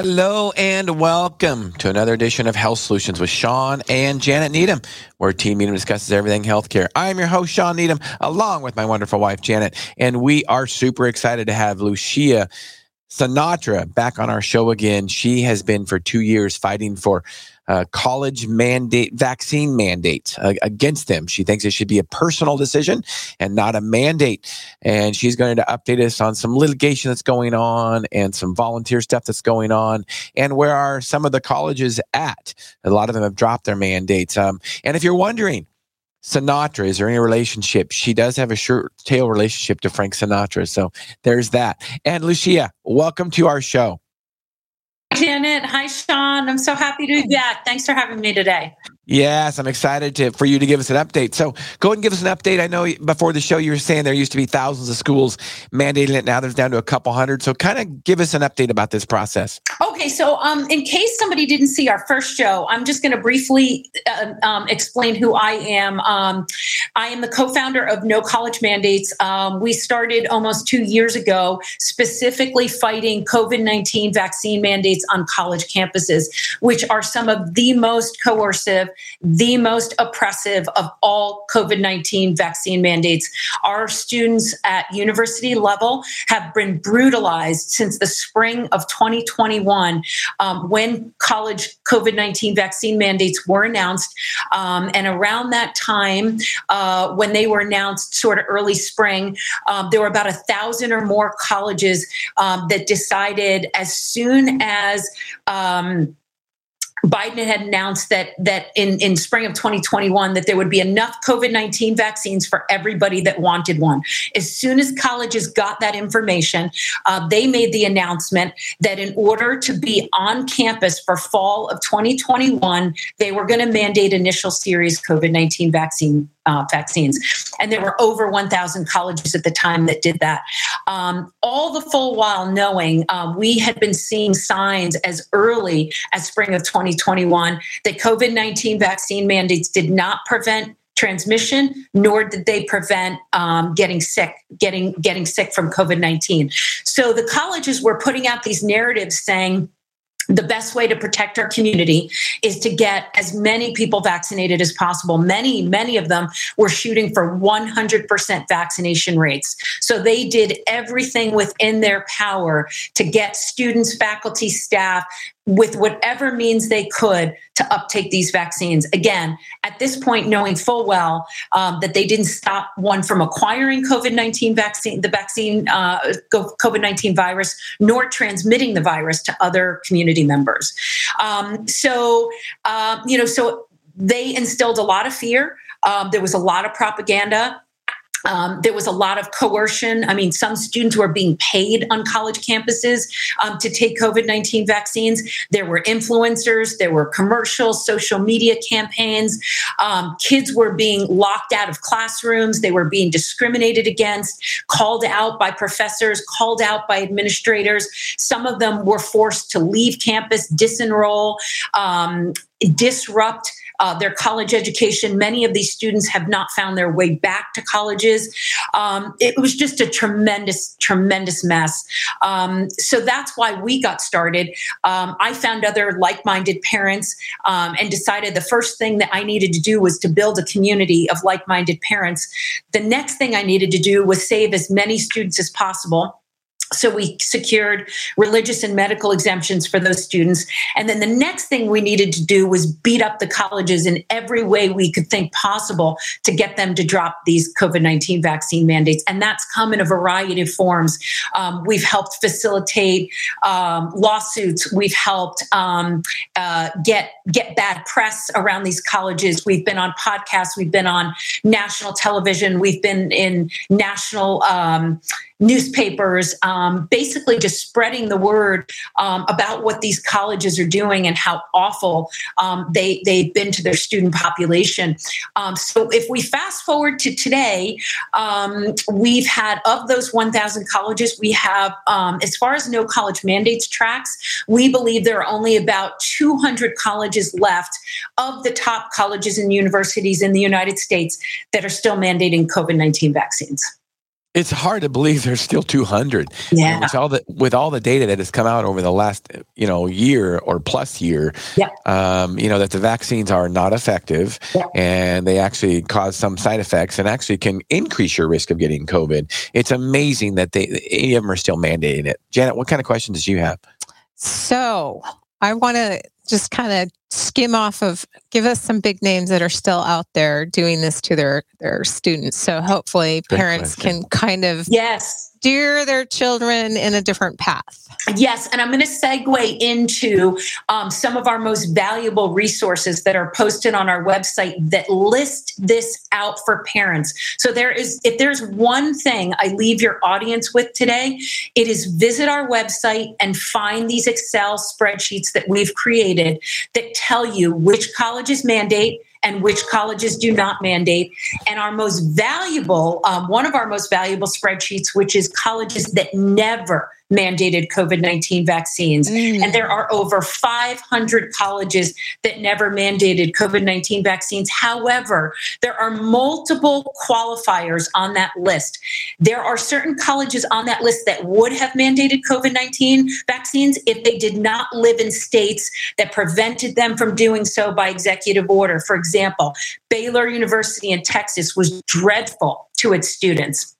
Hello and welcome to another edition of Health Solutions with Shawn and Janet Needham, where Team Needham discusses everything healthcare. I'm your host, Shawn Needham, along with my wonderful wife, Janet, and we are super excited to have Lucia Sinatra back on our show again. She has been for two years fighting for uh, college mandate vaccine mandates uh, against them. She thinks it should be a personal decision and not a mandate. And she's going to update us on some litigation that's going on and some volunteer stuff that's going on and where are some of the colleges at. A lot of them have dropped their mandates. Um, and if you're wondering, Sinatra, is there any relationship? She does have a short tail relationship to Frank Sinatra. So there's that. And Lucia, welcome to our show. Janet. Hi, Shawn. I'm so happy to be back. Thanks for having me today. Yes, I'm excited to, for you to give us an update. So go ahead and give us an update. I know before the show you were saying there used to be thousands of schools mandating it. Now there's down to a couple hundred. So kind of give us an update about this process. Okay, so um, in case somebody didn't see our first show, I'm just going to briefly uh, um, explain who I am. Um, I am the co-founder of No College Mandates. Um, we started almost two years ago, specifically fighting COVID-19 vaccine mandates on college campuses, which are some of the most coercive the most oppressive of all COVID 19 vaccine mandates. Our students at university level have been brutalized since the spring of 2021 um, when college COVID 19 vaccine mandates were announced. Um, and around that time, uh, when they were announced, sort of early spring, um, there were about a thousand or more colleges um, that decided as soon as um, Biden had announced that that in, in spring of 2021 that there would be enough COVID-19 vaccines for everybody that wanted one. As soon as colleges got that information, uh, they made the announcement that in order to be on campus for fall of 2021, they were going to mandate initial series COVID-19 vaccine uh, vaccines. And there were over 1,000 colleges at the time that did that. Um, all the full while knowing uh, we had been seeing signs as early as spring of 2021 that COVID 19 vaccine mandates did not prevent transmission nor did they prevent um, getting sick getting getting sick from covid-19 so the colleges were putting out these narratives saying the best way to protect our community is to get as many people vaccinated as possible. Many, many of them were shooting for 100% vaccination rates. So they did everything within their power to get students, faculty, staff with whatever means they could to uptake these vaccines. Again, at this point, knowing full well um, that they didn't stop one from acquiring COVID 19 vaccine, the vaccine, uh, COVID 19 virus, nor transmitting the virus to other community members. Um, so, uh, you know, so they instilled a lot of fear. Um, there was a lot of propaganda. Um, there was a lot of coercion. I mean, some students were being paid on college campuses um, to take COVID 19 vaccines. There were influencers, there were commercials, social media campaigns. Um, kids were being locked out of classrooms, they were being discriminated against, called out by professors, called out by administrators. Some of them were forced to leave campus, disenroll, um, disrupt uh, their college education. Many of these students have not found their way back to colleges. Um, it was just a tremendous, tremendous mess. Um, so that's why we got started. Um, I found other like minded parents um, and decided the first thing that I needed to do was to build a community of like minded parents. The next thing I needed to do was save as many students as possible so we secured religious and medical exemptions for those students. And then the next thing we needed to do was beat up the colleges in every way we could think possible to get them to drop these COVID 19 vaccine mandates. And that's come in a variety of forms. Um, we've helped facilitate um, lawsuits. We've helped um, uh, get, get bad press around these colleges. We've been on podcasts. We've been on national television. We've been in national um, newspapers, um, basically just spreading the word um, about what these colleges are doing and how awful um, they they've been to their student population. Um, so if we fast forward to today, um, we've had of those 1,000 colleges, we have um, as far as no college mandates tracks, we believe there are only about 200 colleges left of the top colleges and universities in the United States that are still mandating COVID 19 vaccines. It's hard to believe there's still 200. Yeah. With all the with all the data that has come out over the last you know year or plus year, yeah. um, you know that the vaccines are not effective yeah. and they actually cause some side effects and actually can increase your risk of getting COVID. It's amazing that they any of them are still mandating it. Janet, what kind of questions do you have? So I want to just kind of skim off of give us some big names that are still out there doing this to their their students so hopefully parents can kind of Yes. Steer their children in a different path Yes, and I'm going to segue into um, some of our most valuable resources that are posted on our website that list this out for parents. So there is, if there's one thing I leave your audience with today, it is visit our website and find these Excel spreadsheets that we've created that tell you which colleges mandate and which colleges do not mandate. And our most valuable, um, one of our most valuable spreadsheets, which is colleges that never mandated COVID 19 vaccines. Mm. And there are over 500 colleges that never mandated COVID 19 vaccines. However, there are multiple qualifiers on that list. There are certain colleges on that list that would have mandated COVID 19 vaccines if they did not live in states that prevented them from doing so by executive order. For example, Baylor University in Texas was dreadful to its students.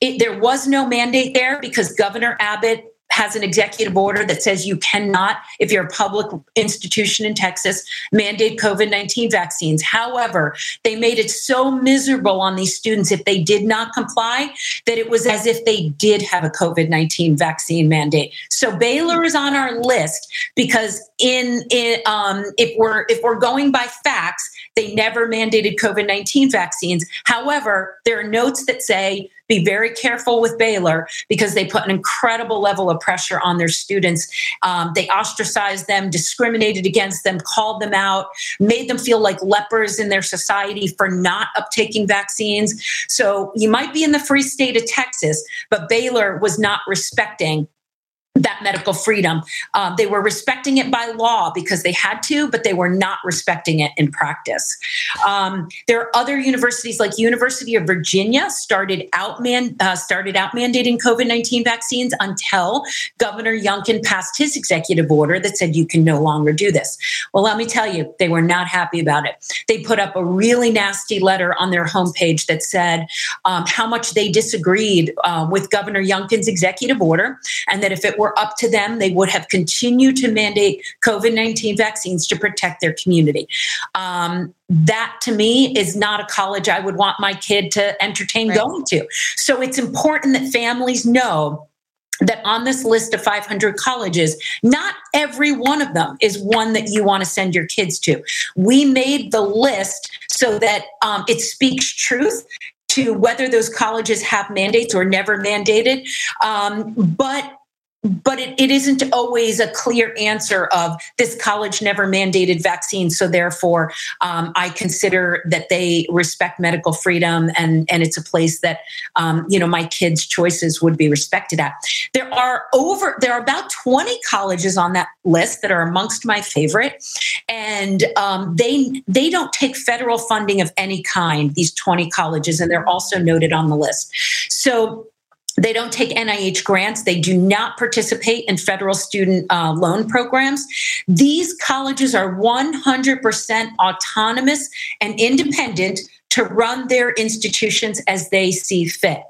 It, there was no mandate there because Governor Abbott has an executive order that says you cannot, if you're a public institution in Texas, mandate COVID 19 vaccines. However, they made it so miserable on these students if they did not comply that it was as if they did have a COVID 19 vaccine mandate. So Baylor is on our list because in, in um, if we're if we're going by facts, they never mandated COVID 19 vaccines. However, there are notes that say be very careful with Baylor because they put an incredible level of pressure on their students. Um, they ostracized them, discriminated against them, called them out, made them feel like lepers in their society for not uptaking vaccines. So you might be in the free state of Texas, but Baylor was not respecting that medical freedom. Um, they were respecting it by law because they had to, but they were not respecting it in practice. Um, there are other universities like University of Virginia started out man uh, started out mandating COVID nineteen vaccines until Governor Youngkin passed his executive order that said you can no longer do this. Well, let me tell you, they were not happy about it. They put up a really nasty letter on their homepage that said um, how much they disagreed uh, with Governor Youngkin's executive order, and that if it were up to them, they would have continued to mandate COVID 19 vaccines to protect their community. Um, that to me is not a college I would want my kid to entertain Right. going to. So it's important that families know that on this list of 500 colleges, not every one of them is one that you want to send your kids to. We made the list so that um, it speaks truth to whether those colleges have mandates or never mandated. Um, but but it, it isn't always a clear answer of this college never mandated vaccines so therefore um, i consider that they respect medical freedom and and it's a place that um, you know my kids choices would be respected at. There are over there are about 20 colleges on that list that are amongst my favorite and um, they they don't take federal funding of any kind these 20 colleges and they're also noted on the list. So they don't take NIH grants. They do not participate in federal student uh, loan programs. These colleges are 100% autonomous and independent to run their institutions as they see fit.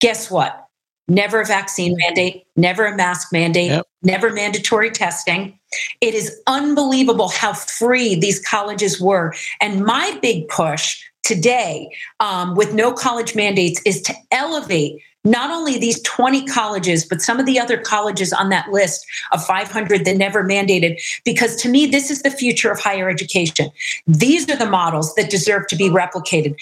Guess what? Never a vaccine mandate, never a mask mandate, Yep. never mandatory testing. It is unbelievable how free these colleges were. And my big push today um, with no college mandates is to elevate not only these 20 colleges, but some of the other colleges on that list of 500 that never mandated, because to me, this is the future of higher education. These are the models that deserve to be replicated.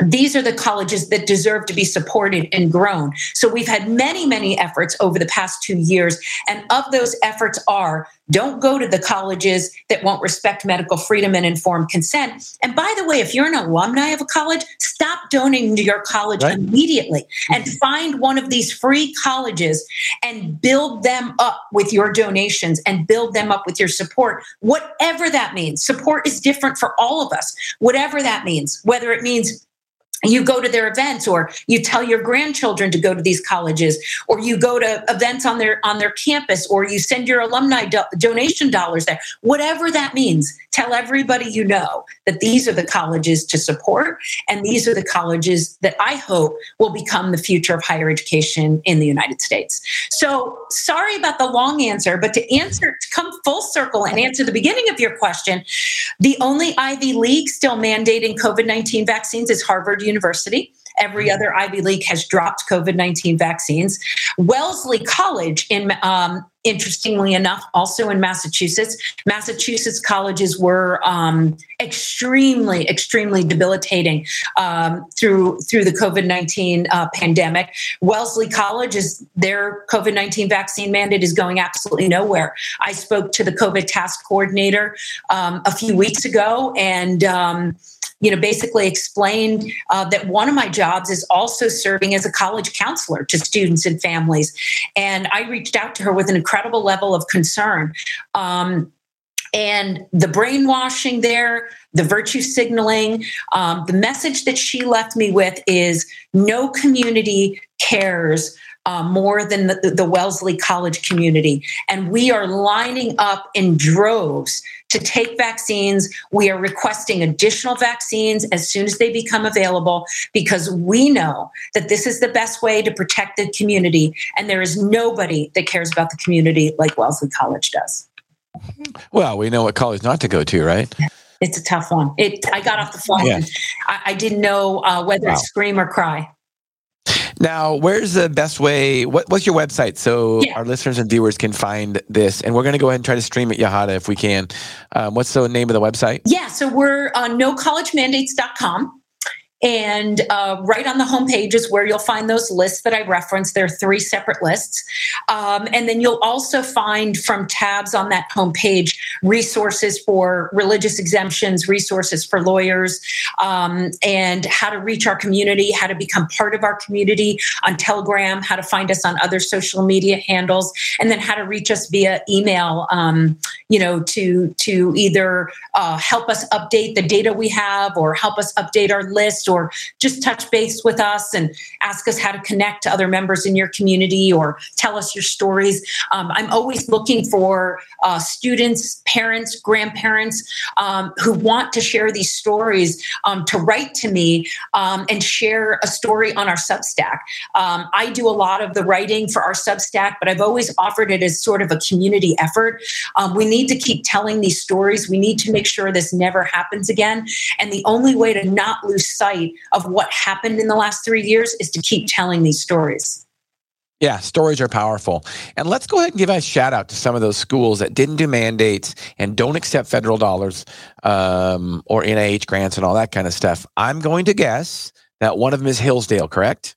These are the colleges that deserve to be supported and grown. So we've had many, many efforts over the past two years. And of those efforts are don't go to the colleges that won't respect medical freedom and informed consent. And by the way, if you're an alumni of a college, stop donating to your college Right. immediately and mm-hmm. find one of these free colleges and build them up with your donations and build them up with your support, whatever that means. Support is different for all of us, whatever that means, whether it means you go to their events or you tell your grandchildren to go to these colleges or you go to events on their on their campus or you send your alumni do- donation dollars there. Whatever that means tell everybody you know that these are the colleges to support and these are the colleges that i hope will become the future of higher education in the united states. So sorry about the long answer but to answer to come full circle and answer the beginning of your question the only ivy league still mandating covid-19 vaccines is harvard University. Every other Ivy League has dropped COVID 19 vaccines. Wellesley College, in um, interestingly enough, also in Massachusetts, Massachusetts colleges were um, extremely, extremely debilitating um, through through the COVID nineteen uh, pandemic. Wellesley College is their COVID nineteen vaccine mandate is going absolutely nowhere. I spoke to the COVID task coordinator um, a few weeks ago, and um, you know, basically explained uh, that one of my jobs is also serving as a college counselor to students and families. And I reached out to her with an incredible level of concern. Um, and the brainwashing there, the virtue signaling, um, the message that she left me with is no community cares uh, more than the, the Wellesley College community. And we are lining up in droves to take vaccines. We are requesting additional vaccines as soon as they become available because we know that this is the best way to protect the community. And there is nobody that cares about the community like Wellesley College does. Well, we know what college not to go to, right? It's a tough one. It. I got off the phone. Yeah. I, I, didn't know uh, whether wow. to scream or cry. Now, where's the best way? What, what's your website so yeah. our listeners and viewers can find this? And we're going to go ahead and try to stream it, Yahada, if we can. Um, what's the name of the website? Yeah, so we're on nocollegemandates.com. And uh, right on the homepage is where you'll find those lists that I referenced. There are three separate lists. Um, and then you'll also find from tabs on that homepage resources for religious exemptions, resources for lawyers, um, and how to reach our community, how to become part of our community on Telegram, how to find us on other social media handles, and then how to reach us via email, um, you know, to, to either uh, help us update the data we have or help us update our list or just touch base with us and ask us how to connect to other members in your community or tell us your stories. Um, I'm always looking for uh, students, parents, grandparents um, who want to share these stories um, to write to me um, and share a story on our Substack. Um, I do a lot of the writing for our Substack, but I've always offered it as sort of a community effort. Um, we need to keep telling these stories. We need to make sure this never happens again. And the only way to not lose sight of what happened in the last three years is to keep telling these stories. Yeah, stories are powerful. And let's go ahead and give a shout out to some of those schools that didn't do mandates and don't accept federal dollars um, or NIH grants and all that kind of stuff. I'm going to guess that one of them is Hillsdale, correct?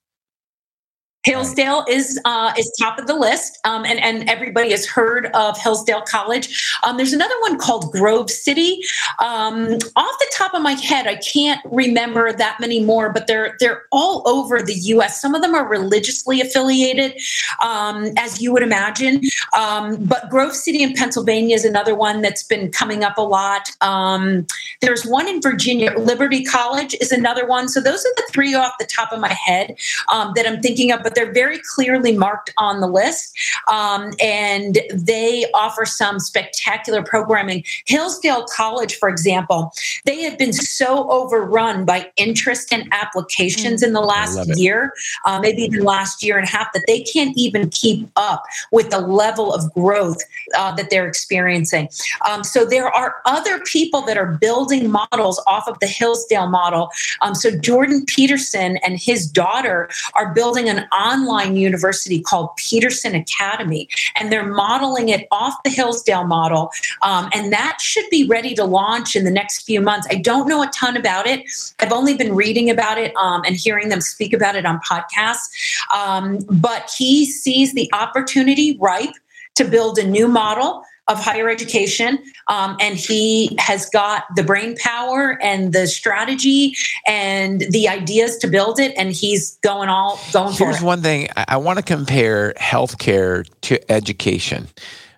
Hillsdale is uh, is top of the list, um, and and everybody has heard of Hillsdale College. Um, there's another one called Grove City. Um, off the top of my head, I can't remember that many more, but they're they're all over the U.S. Some of them are religiously affiliated, um, as you would imagine. Um, but Grove City in Pennsylvania is another one that's been coming up a lot. Um, there's one in Virginia. Liberty College is another one. So those are the three off the top of my head that I'm thinking of. But they're very clearly marked on the list, um, and they offer some spectacular programming. Hillsdale College, for example, they have been so overrun by interest and applications in the last year, uh, maybe even last year and a half, that they can't even keep up with the level of growth uh, that they're experiencing. Um, so there are other people that are building models off of the Hillsdale model. Um, so Jordan Peterson and his daughter are building an online university called Peterson Academy, and they're modeling it off the Hillsdale model. Um, and that should be ready to launch in the next few months. I don't know a ton about it. I've only been reading about it um, and hearing them speak about it on podcasts. Um, but he sees the opportunity ripe to build a new model of higher education. Um, and he has got the brain power and the strategy and the ideas to build it. And he's going all going Here's for it. Here's one thing I want to compare healthcare to education.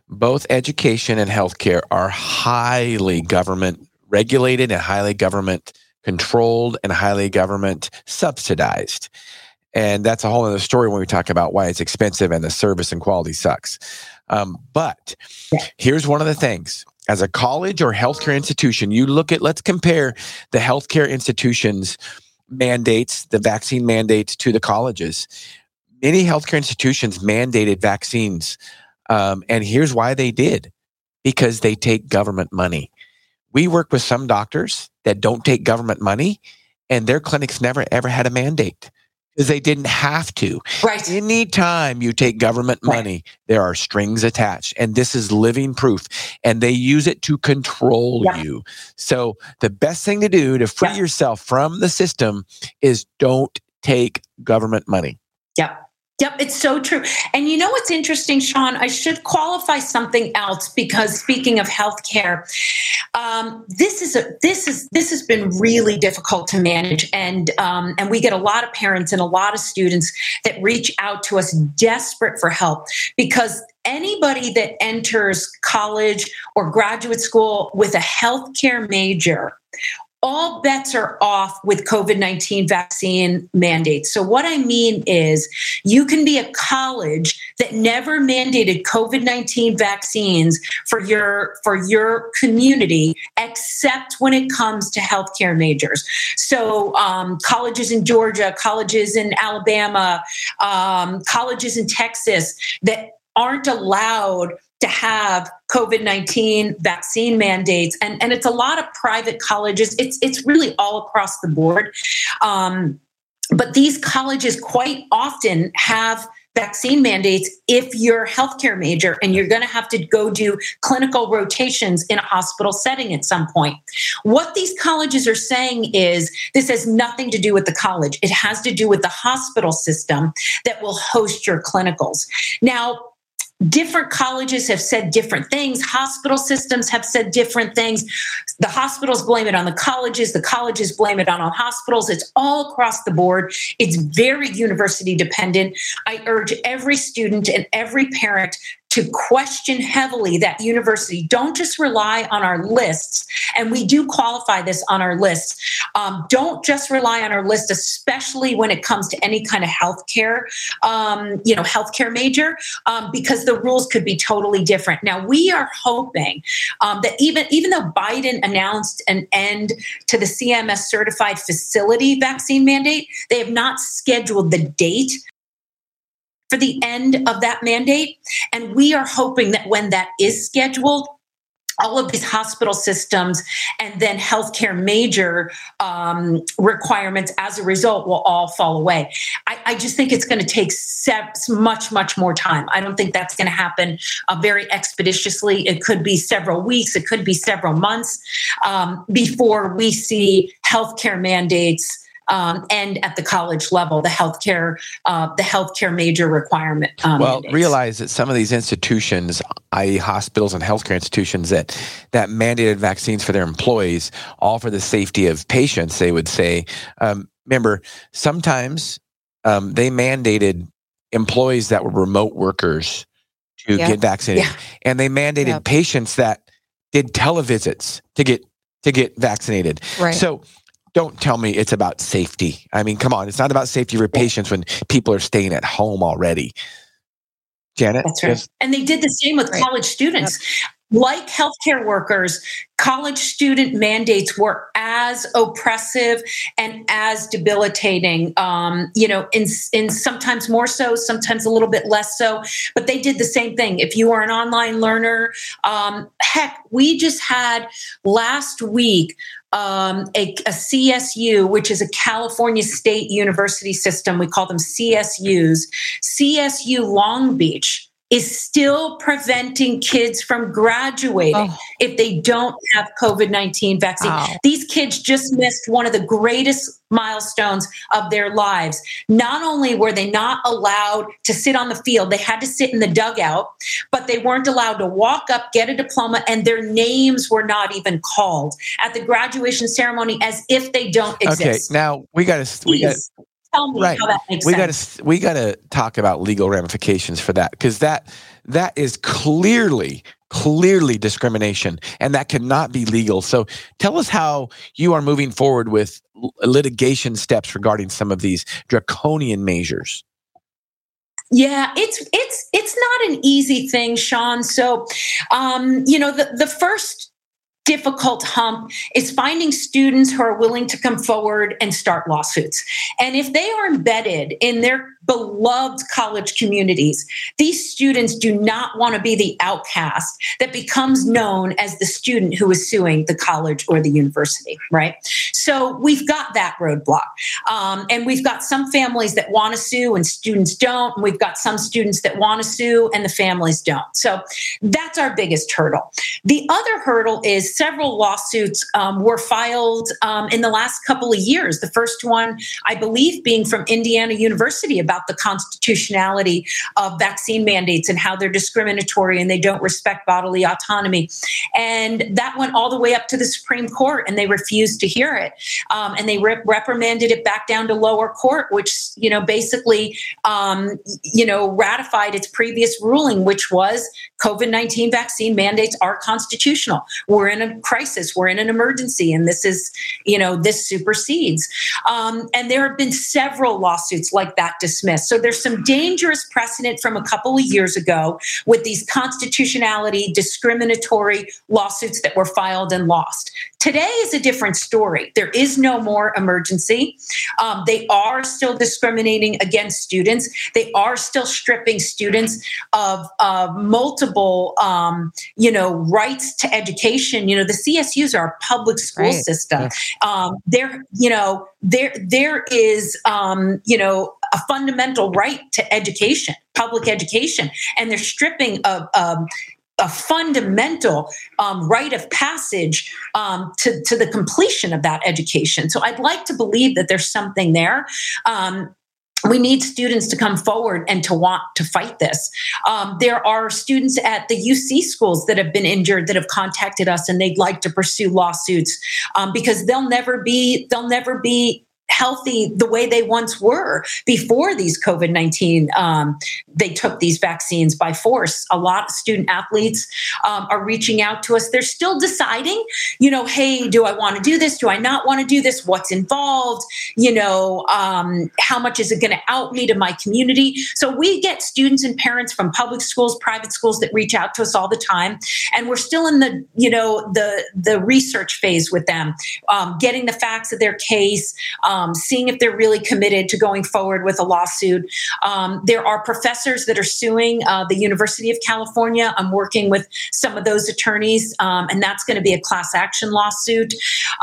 Both education and healthcare are highly government regulated and highly government controlled and highly government subsidized. And that's a whole other story when we talk about why it's expensive and the service and quality sucks. Um, but here's one of the things as a college or healthcare institution, you look at, let's compare the healthcare institutions mandates, the vaccine mandates to the colleges. Many healthcare institutions mandated vaccines. Um, and here's why they did because they take government money. We work with some doctors that don't take government money, and their clinics never ever had a mandate because they didn't have to. Right. Anytime you take government money, right. there are strings attached, and this is living proof. And they use it to control yeah. you. So the best thing to do to free yeah. yourself from the system is don't take government money. Yep. Yep, it's so true. And you know what's interesting, Shawn? I should qualify something else because speaking of healthcare, um, this is a this is this has been really difficult to manage, and um, and we get a lot of parents and a lot of students that reach out to us desperate for help because anybody that enters college or graduate school with a healthcare major all bets are off with COVID 19 vaccine mandates. So, what I mean is, you can be a college that never mandated COVID 19 vaccines for your, for your community, except when it comes to healthcare majors. So, um, colleges in Georgia, colleges in Alabama, um, colleges in Texas that aren't allowed to have COVID 19 vaccine mandates. And, and it's a lot of private colleges, it's, it's really all across the board. Um, but these colleges quite often have vaccine mandates if you're a healthcare major and you're going to have to go do clinical rotations in a hospital setting at some point. What these colleges are saying is this has nothing to do with the college. It has to do with the hospital system that will host your clinicals. Now, different colleges have said different things. Hospital systems have said different things. The hospitals blame it on the colleges. The colleges blame it on all hospitals. It's all across the board. It's very university dependent. I urge every student and every parent to question heavily that university. Don't just rely on our lists, and we do qualify this on our list. Um, don't just rely on our list, especially when it comes to any kind of healthcare, um, you know, healthcare major, um, because the rules could be totally different. Now we are hoping um, that even even though Biden announced an end to the CMS certified facility vaccine mandate, they have not scheduled the date for the end of that mandate. And we are hoping that when that is scheduled, all of these hospital systems and then healthcare major um, requirements as a result will all fall away. I, I just think it's going to take steps much, much more time. I don't think that's going to happen uh, very expeditiously. It could be several weeks, it could be several months um, before we see healthcare mandates um, and at the college level, the healthcare uh, the healthcare major requirement. Um, well, mandates. realize that some of these institutions, i.e., hospitals and healthcare institutions, that that mandated vaccines for their employees, all for the safety of patients, they would say. Um, remember, sometimes um, they mandated employees that were remote workers to yeah. get vaccinated, yeah. and they mandated yeah. patients that did televisits to get to get vaccinated. Right. So don't tell me it's about safety. I mean, come on, it's not about safety for patients when people are staying at home already. Janet? That's right. Yes? And they did the same with right. college students. Yep. Like healthcare workers, college student mandates were as oppressive and as debilitating. Um, you know, in, in sometimes more so, sometimes a little bit less so. But they did the same thing. If you are an online learner, um, heck, we just had last week um, a, a, CSU, which is a California State University system. We call them CSUs. CSU Long Beach is still preventing kids from graduating oh. if they don't have COVID 19 vaccine. Wow. These kids just missed one of the greatest milestones of their lives. Not only were they not allowed to sit on the field, they had to sit in the dugout, but they weren't allowed to walk up, get a diploma, and their names were not even called at the graduation ceremony as if they don't exist. Okay, now we got to we got tell me right. how that makes we sense. Gotta, we got to talk about legal ramifications for that because that that is clearly clearly discrimination and that cannot be legal. So tell us how you are moving forward with litigation steps regarding some of these draconian measures. Yeah, it's it's it's not an easy thing, Shawn. So, um, you know, the the first difficult hump is finding students who are willing to come forward and start lawsuits. And if they are embedded in their beloved college communities. These students do not want to be the outcast that becomes known as the student who is suing the college or the university, right? So we've got that roadblock. Um, and we've got some families that want to sue and students don't. And we've got some students that want to sue and the families don't. So that's our biggest hurdle. The other hurdle is several lawsuits um, were filed um, in the last couple of years. The first one, I believe, being from Indiana University about the constitutionality of vaccine mandates and how they're discriminatory and they don't respect bodily autonomy. And that went all the way up to the Supreme Court and they refused to hear it. Um, and they re- reprimanded it back down to lower court, which, you know, basically, um, you know, ratified its previous ruling, which was COVID 19 vaccine mandates are constitutional. We're in a crisis, we're in an emergency, and this is, you know, this supersedes. Um, and there have been several lawsuits like that dismissed. So there's some dangerous precedent from a couple of years ago with these constitutionality discriminatory lawsuits that were filed and lost. Today is a different story. There is no more emergency. Um, they are still discriminating against students. They are still stripping students of uh, multiple, um, you know, rights to education. You know, the CSUs are a public school right. system. Yeah. Um, there, you know, there there is, um, you know, a fundamental right to education, public education, and they're stripping of. Um, a fundamental um, rite of passage um, to, to the completion of that education. So I'd like to believe that there's something there. Um, we need students to come forward and to want to fight this. Um, there are students at the UC schools that have been injured that have contacted us and they'd like to pursue lawsuits um, because they'll never be they'll never be healthy the way they once were before these COVID 19, um, they took these vaccines by force. A lot of student athletes um, are reaching out to us. They're still deciding, you know, hey, do I want to do this? Do I not want to do this? What's involved? You know, um, how much is it going to out me to my community? So we get students and parents from public schools, private schools that reach out to us all the time. And we're still in the, you know, the, the research phase with them, um, getting the facts of their case. Um, um, seeing if they're really committed to going forward with a lawsuit. Um, there are professors that are suing uh, the University of California. I'm working with some of those attorneys, um, and that's going to be a class action lawsuit.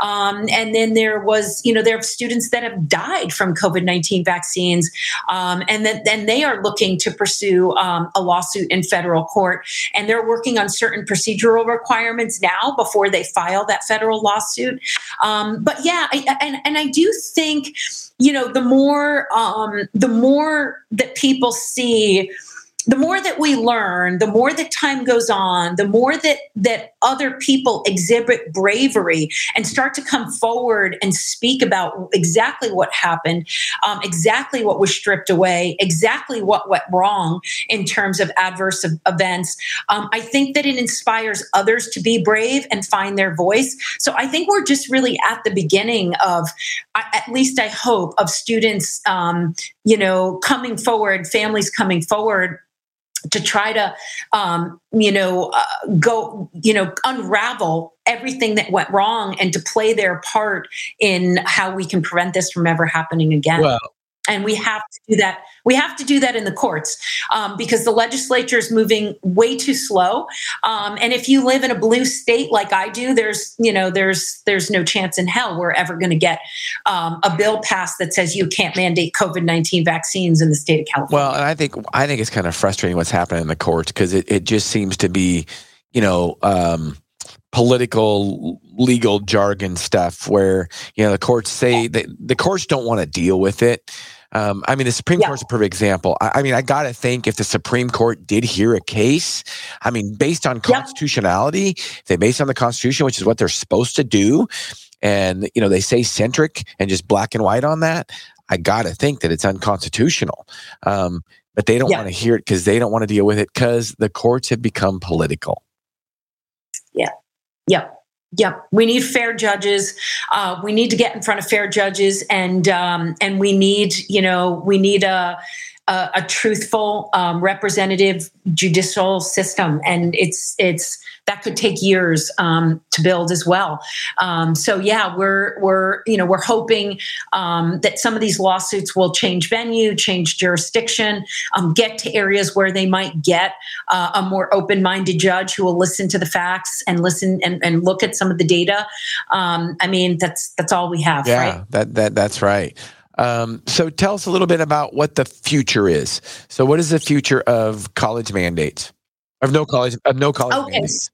Um, and then there was, you know, there are students that have died from COVID 19 vaccines, um, and then they are looking to pursue um, a lawsuit in federal court. And they're working on certain procedural requirements now before they file that federal lawsuit. but yeah, I, and, and I do think think you know the more um, the more that people see the more that we learn, the more that time goes on, the more that that other people exhibit bravery and start to come forward and speak about exactly what happened, um, exactly what was stripped away, exactly what went wrong in terms of adverse events. Um, I think that it inspires others to be brave and find their voice. So I think we're just really at the beginning of, at least I hope, of students, um, you know, coming forward, families coming forward to try to um, you know uh, go you know unravel everything that went wrong and to play their part in how we can prevent this from ever happening again. Well and we have to do that. We have to do that in the courts um, because the legislature is moving way too slow. Um, and if you live in a blue state like i do there's you know there's there's no chance in hell we're ever going to get um, a bill passed that says you can't mandate covid-19 vaccines in the state of california. Well and i think i think it's kind of frustrating what's happening in the courts because it, it just seems to be you know um, political legal jargon stuff where you know the courts say that the courts don't want to deal with it um, I mean, the Supreme yeah. Court's a perfect example. I, I mean, I got to think if the Supreme Court did hear a case, I mean, based on constitutionality, yeah. they based on the Constitution, which is what they're supposed to do, and you know they say centric and just black and white on that. I got to think that it's unconstitutional. Um, but they don't yeah. want to hear it because they don't want to deal with it because the courts have become political. Yeah. Yep. Yep, we need fair judges. Uh, we need to get in front of fair judges, and um, and we need you know we need a a, a truthful, um, representative judicial system, and it's it's that could take years um, to build as well. Um, so yeah, we're we're you know we're hoping um, that some of these lawsuits will change venue, change jurisdiction, um, get to areas where they might get uh, a more open-minded judge who will listen to the facts and listen and, and look at some of the data. Um, I mean, that's that's all we have. Yeah, right? that that that's right. Um, so tell us a little bit about what the future is. So what is the future of college mandates? Of no college of no college okay. mandates.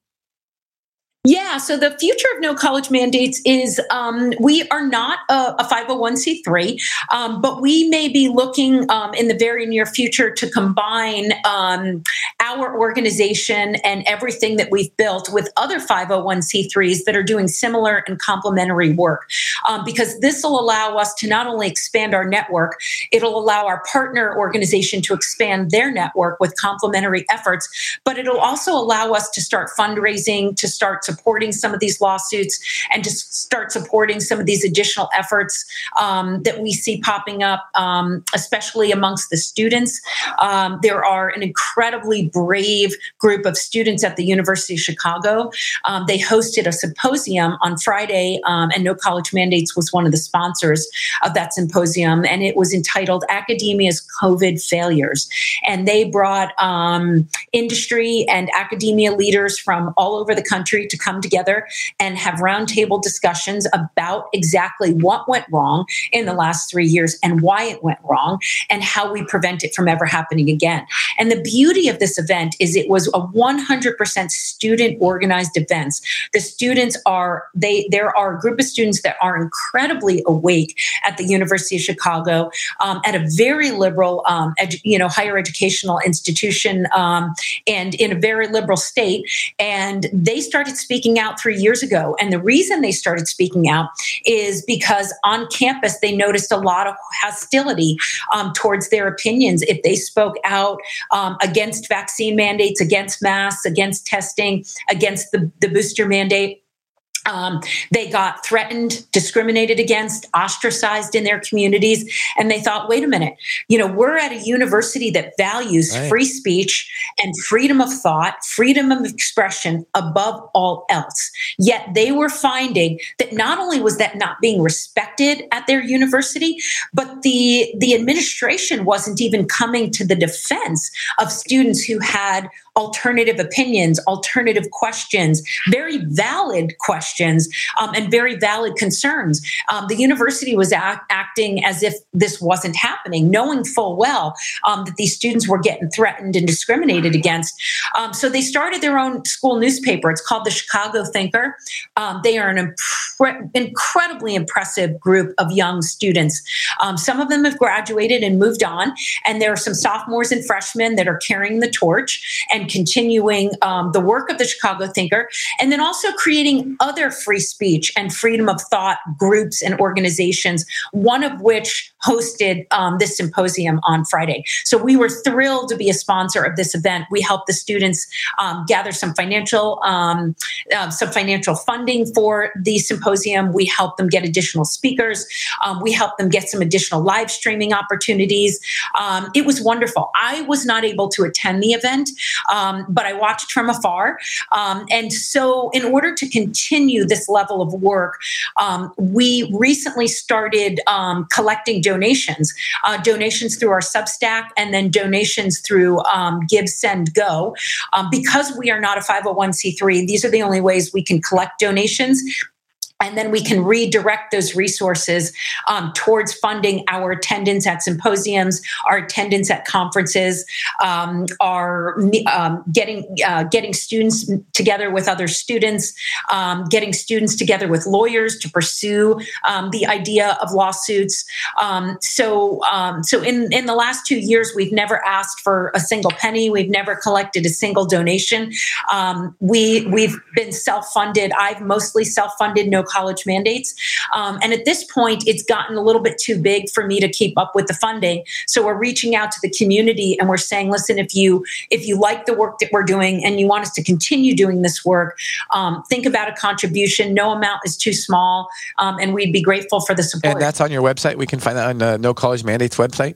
Yeah, so the future of no college mandates is um, we are not a, a 501c3, um, but we may be looking um, in the very near future to combine um, our organization and everything that we've built with other 501c3s that are doing similar and complementary work. Um, because this will allow us to not only expand our network, it'll allow our partner organization to expand their network with complementary efforts, but it'll also allow us to start fundraising, to start supporting some of these lawsuits and to start supporting some of these additional efforts um, that we see popping up, um, especially amongst the students. Um, there are an incredibly brave group of students at the University of Chicago. Um, they hosted a symposium on Friday, um, and No College Mandates was one of the sponsors of that symposium, and it was entitled Academia's COVID Failures. And they brought um, industry and academia leaders from all over the country to come together and have roundtable discussions about exactly what went wrong in the last three years and why it went wrong and how we prevent it from ever happening again. And the beauty of this event is it was a 100% student organized event. The students are they there are a group of students that are incredibly awake at the University of Chicago um, at a very liberal um, edu- you know higher educational institution um, and in a very liberal state and they started speaking speaking out three years ago. And the reason they started speaking out is because on campus they noticed a lot of hostility um, towards their opinions if they spoke out um, against vaccine mandates, against masks, against testing, against the, the booster mandate. Um, they got threatened, discriminated against, ostracized in their communities. And they thought, wait a minute, you know, we're at a university that values right. free speech and freedom of thought, freedom of expression above all else. Yet they were finding that not only was that not being respected at their university, but the, the administration wasn't even coming to the defense of students who had alternative opinions, alternative questions, very valid questions, um, and very valid concerns. Um, the university was act- acting as if this wasn't happening, knowing full well um, that these students were getting threatened and discriminated against. Um, so they started their own school newspaper. It's called the Chicago Thinker. Um, they are an impre- incredibly impressive group of young students. Um, some of them have graduated and moved on, and there are some sophomores and freshmen that are carrying the torch and and continuing um, the work of the Chicago Thinker, and then also creating other free speech and freedom of thought groups and organizations, one of which hosted um, this symposium on Friday. So we were thrilled to be a sponsor of this event. We helped the students um, gather some financial um, uh, some financial funding for the symposium. We helped them get additional speakers. Um, we helped them get some additional live streaming opportunities. Um, it was wonderful. I was not able to attend the event, um, but I watched from afar. and so, in order to continue this level of work, we recently started collecting donations donations, uh, donations through our Substack, and then donations through um, GiveSendGo. Um, because we are not a 501c3, these are the only ways we can collect donations and then we can redirect those resources um, towards funding our attendance at symposiums, our attendance at conferences, um, our um, getting uh, getting students together with other students, um, getting students together with lawyers to pursue um, the idea of lawsuits. Um, so, so in in the last two years, we've never asked for a single penny. We've never collected a single donation. we we've been self funded. I've mostly self funded. No college mandates. Um, and at this point, it's gotten a little bit too big for me to keep up with the funding. So we're reaching out to the community and we're saying, listen, if you if you like the work that we're doing and you want us to continue doing this work, um, think about a contribution. No amount is too small, um, and we'd be grateful for the support. And that's on your website. We can find that on uh, No College Mandates website.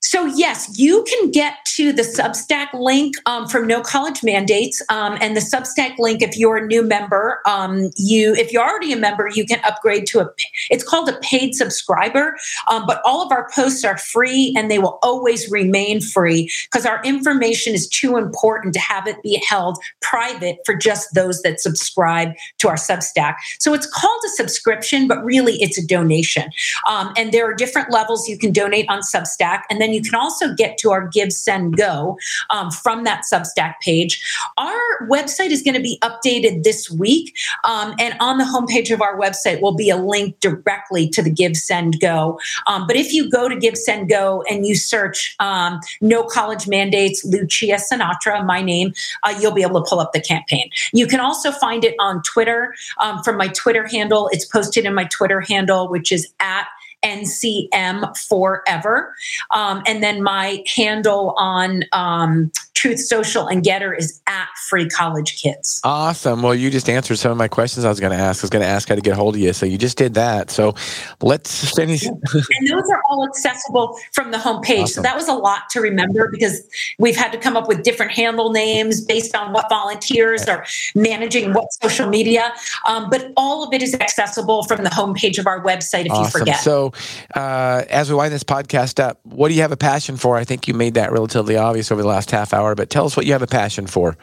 So, yes, you can get to the Substack link um, from No College Mandates. Um, and the Substack link, if you're a new member, um, you if you're already a member, you can upgrade to a, it's called a paid subscriber. Um, but all of our posts are free and they will always remain free because our information is too important to have it be held private for just those that subscribe to our Substack. So it's called a subscription, but really it's a donation. Um, and there are different levels you can donate on Substack. And then you can also get to our GiveSendGo um, from that Substack page. Our website is going to be updated this week. Um, and on the homepage of our website will be a link directly to the GiveSendGo. Um, but if you go to GiveSendGo and you search um, No College Mandates, Lucia Sinatra, my name, uh, you'll be able to pull up the campaign. You can also find it on Twitter um, from my Twitter handle. It's posted in my Twitter handle, which is at NCM Forever. Um, and then my handle on um, Truth Social and Gettr is at Free College Kids. Awesome. Well, you just answered some of my questions I was going to ask. I was going to ask how to get a hold of you. So you just did that. So let's finish. and those are all accessible from the homepage. Awesome. So that was a lot to remember because we've had to come up with different handle names based on what volunteers are managing what social media. Um, but all of it is accessible from the homepage of our website if awesome. you forget. So uh, as we wind this podcast up, what do you have a passion for? I think you made that relatively obvious over the last half hour but tell us what you have a passion for.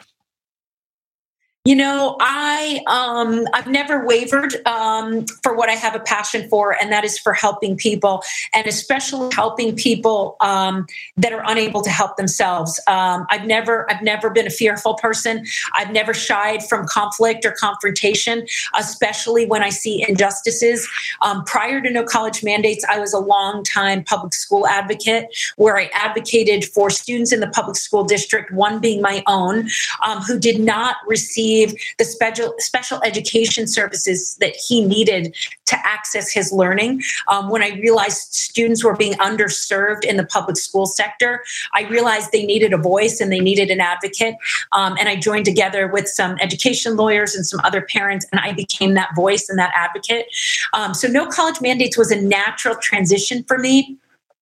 You know, I um, I've never wavered um, for what I have a passion for, and that is for helping people, and especially helping people um, that are unable to help themselves. Um, I've never I've never been a fearful person. I've never shied from conflict or confrontation, especially when I see injustices. Um, prior to no college mandates, I was a long time public school advocate, where I advocated for students in the public school district, one being my own, um, who did not receive receive the special special education services that he needed to access his learning. Um, when I realized students were being underserved in the public school sector, I realized they needed a voice and they needed an advocate. Um, and I joined together with some education lawyers and some other parents, and I became that voice and that advocate. Um, so, no college mandates was a natural transition for me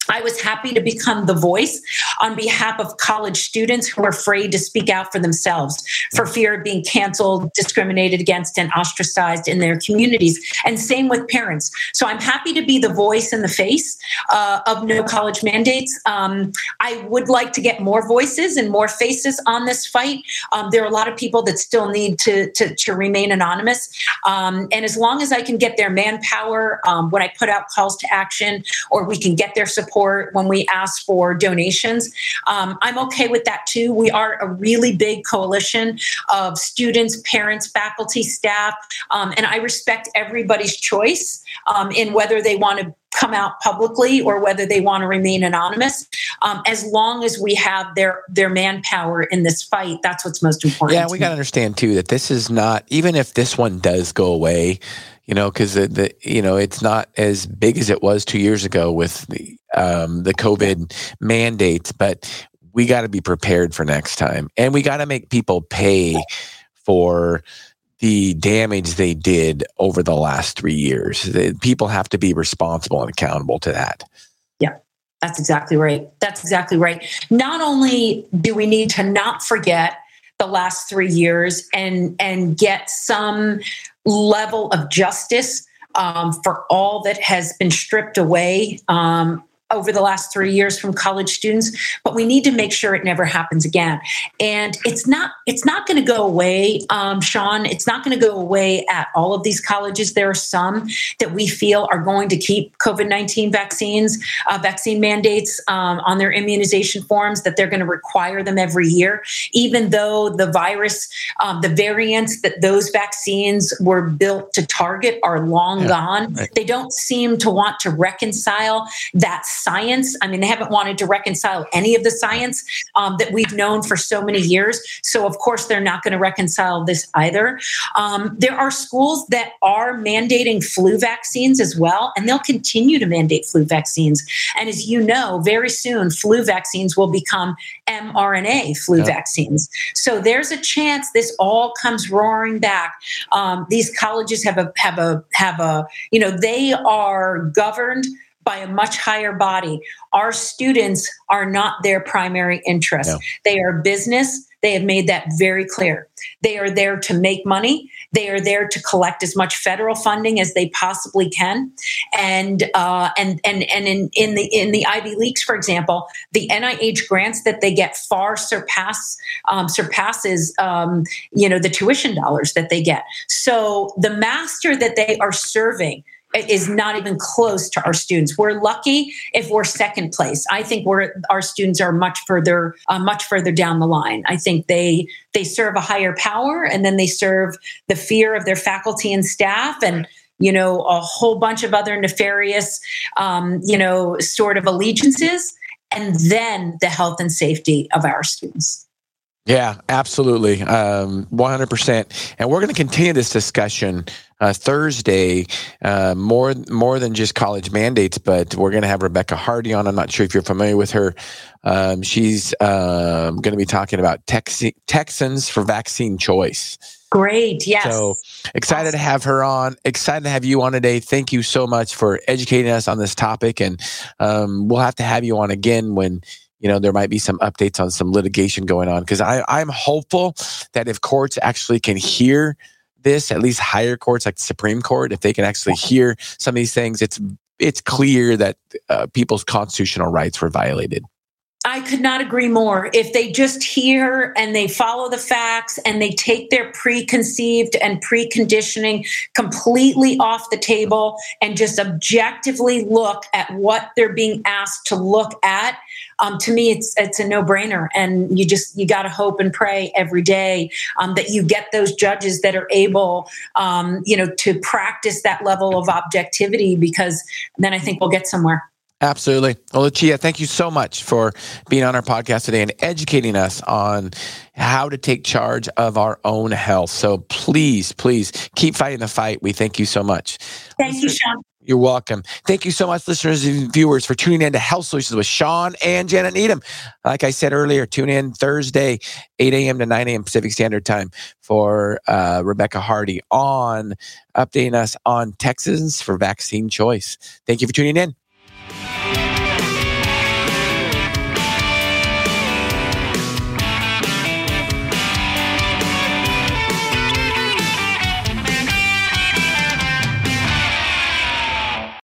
I was happy to become the voice on behalf of college students who are afraid to speak out for themselves for fear of being canceled, discriminated against, and ostracized in their communities. And same with parents. So I'm happy to be the voice and the face uh, of no college mandates. Um, I would like to get more voices and more faces on this fight. Um, there are a lot of people that still need to, to, to remain anonymous. Um, and as long as I can get their manpower um, when I put out calls to action or we can get their support support when we ask for donations. Um, I'm okay with that too. We are a really big coalition of students, parents, faculty, staff, um, and I respect everybody's choice um, in whether they want to come out publicly or whether they want to remain anonymous. Um, as long as we have their their manpower in this fight, that's what's most important. Yeah, we got to understand too that this is not even if this one does go away you know, because the, the you know it's not as big as it was two years ago with the um, the COVID mandates, but we got to be prepared for next time, and we got to make people pay for the damage they did over the last three years. The, people have to be responsible and accountable to that. Yeah. That's exactly right. That's exactly right. Not only do we need to not forget the last three years and and get some level of justice um, for all that has been stripped away um, over the last three years from college students but we need to make sure it never happens again. And it's not it's not going to go away um, Shawn. It's not going to go away at all of these colleges. There are some that we feel are going to keep covid-19 vaccines uh, vaccine mandates um, on their immunization forms that they're going to require them every year. Even though the virus um, the variants that those vaccines were built to target are long yeah, gone right. they don't seem to want to reconcile that science. I mean, they haven't wanted to reconcile any of the science um, that we've known for so many years. So, of course, they're not going to reconcile this either. Um, there are schools that are mandating flu vaccines as well, and they'll continue to mandate flu vaccines. And as you know, very soon, flu vaccines will become mRNA flu yeah. vaccines. So there's a chance this all comes roaring back. Um, these colleges have a have a have a you know they are governed by a much higher body. Our students are not their primary interest. No. They are business. They have made that very clear. They are there to make money. They are there to collect as much federal funding as they possibly can, and uh, and and and in, in the in the Ivy Leagues, for example, the NIH grants that they get far surpass um, surpasses um, you know the tuition dollars that they get. So the master that they are serving is not even close to our students. We're lucky if we're second place. I think we're our students are much further uh, much further down the line. I think they they serve a higher power, and then they serve the fear of their faculty and staff, and you know a whole bunch of other nefarious um, you know sort of allegiances, and then the health and safety of our students. Yeah, absolutely. Um, 100%. And we're going to continue this discussion uh, Thursday, uh, more more than just college mandates, but we're going to have Rebecca Hardy on. I'm not sure if you're familiar with her. Um, she's um, going to be talking about Tex- Texans for vaccine choice. Great. Yes. So excited awesome. to have her on. Excited to have you on today. Thank you so much for educating us on this topic. And um, we'll have to have you on again when you know there might be some updates on some litigation going on because i i'm hopeful that if courts actually can hear this, at least higher courts like the Supreme Court, if they can actually hear some of these things, it's it's clear that uh, people's constitutional rights were violated. I could not agree more. If they just hear and they follow the facts and they take their preconceived and preconditioning completely off the table and just objectively look at what they're being asked to look at, um, to me, it's it's a no brainer. And you just you got to hope and pray every day um, that you get those judges that are able, um, you know, to practice that level of objectivity because then I think we'll get somewhere. Absolutely. Well, Lucia, thank you so much for being on our podcast today and educating us on how to take charge of our own health. So please, please keep fighting the fight. We thank you so much. Thank you, Shawn. You're welcome. Thank you so much, listeners and viewers, for tuning in to Health Solutions with Shawn and Janet Needham. Like I said earlier, tune in Thursday, 8 a.m. to 9 a.m. Pacific Standard Time for uh, Rebecca Hardy on updating us on Texans for vaccine choice. Thank you for tuning in.